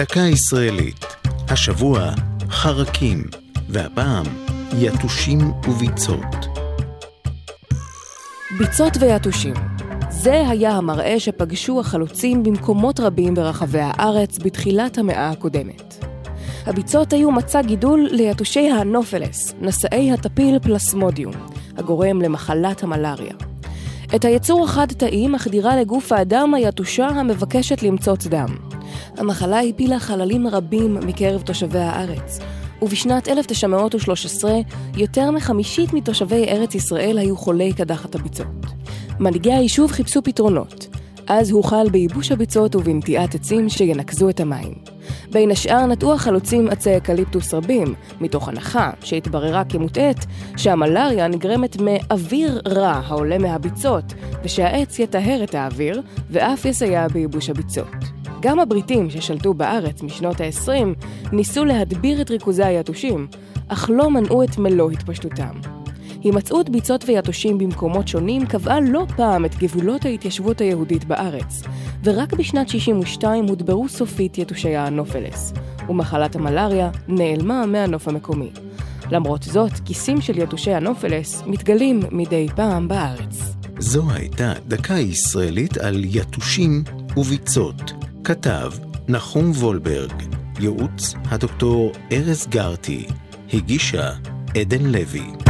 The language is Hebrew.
דקה ישראלית. השבוע חרקים, והפעם יתושים וביצות. ביצות ויתושים. זה היה המראה שפגשו החלוצים במקומות רבים ברחבי הארץ בתחילת המאה הקודמת. הביצות היו מצע גידול ליתושי האנופלס, נשאי הטפיל פלסמודיום, הגורם למחלת המלאריה. את היצור החד-תאי מחדירה לגוף האדם היתושה המבקשת למצוץ דם. המחלה הפילה חללים רבים מקרב תושבי הארץ, ובשנת 1913 יותר מחמישית מתושבי ארץ ישראל היו חולי קדחת הביצות. מנהיגי היישוב חיפשו פתרונות. אז הוחל בייבוש הביצות ובנטיעת עצים שינקזו את המים. בין השאר נטעו החלוצים עצי אקליפטוס רבים, מתוך הנחה, שהתבררה כמוטעית, שהמלאריה נגרמת מאוויר רע העולה מהביצות, ושהעץ יטהר את האוויר, ואף יסייע בייבוש הביצות. גם הבריטים ששלטו בארץ משנות ה-20 ניסו להדביר את ריכוזי היתושים, אך לא מנעו את מלוא התפשטותם. הימצאות ביצות ויתושים במקומות שונים קבעה לא פעם את גבולות ההתיישבות היהודית בארץ, ורק בשנת 62 הודברו סופית יתושי האנופלס, ומחלת המלאריה נעלמה מהנוף המקומי. למרות זאת, כיסים של יתושי הנופלס מתגלים מדי פעם בארץ. זו הייתה דקה ישראלית על יתושים וביצות. כתב נחום וולברג, ייעוץ הדוקטור ארז גרטי, הגישה עדן לוי.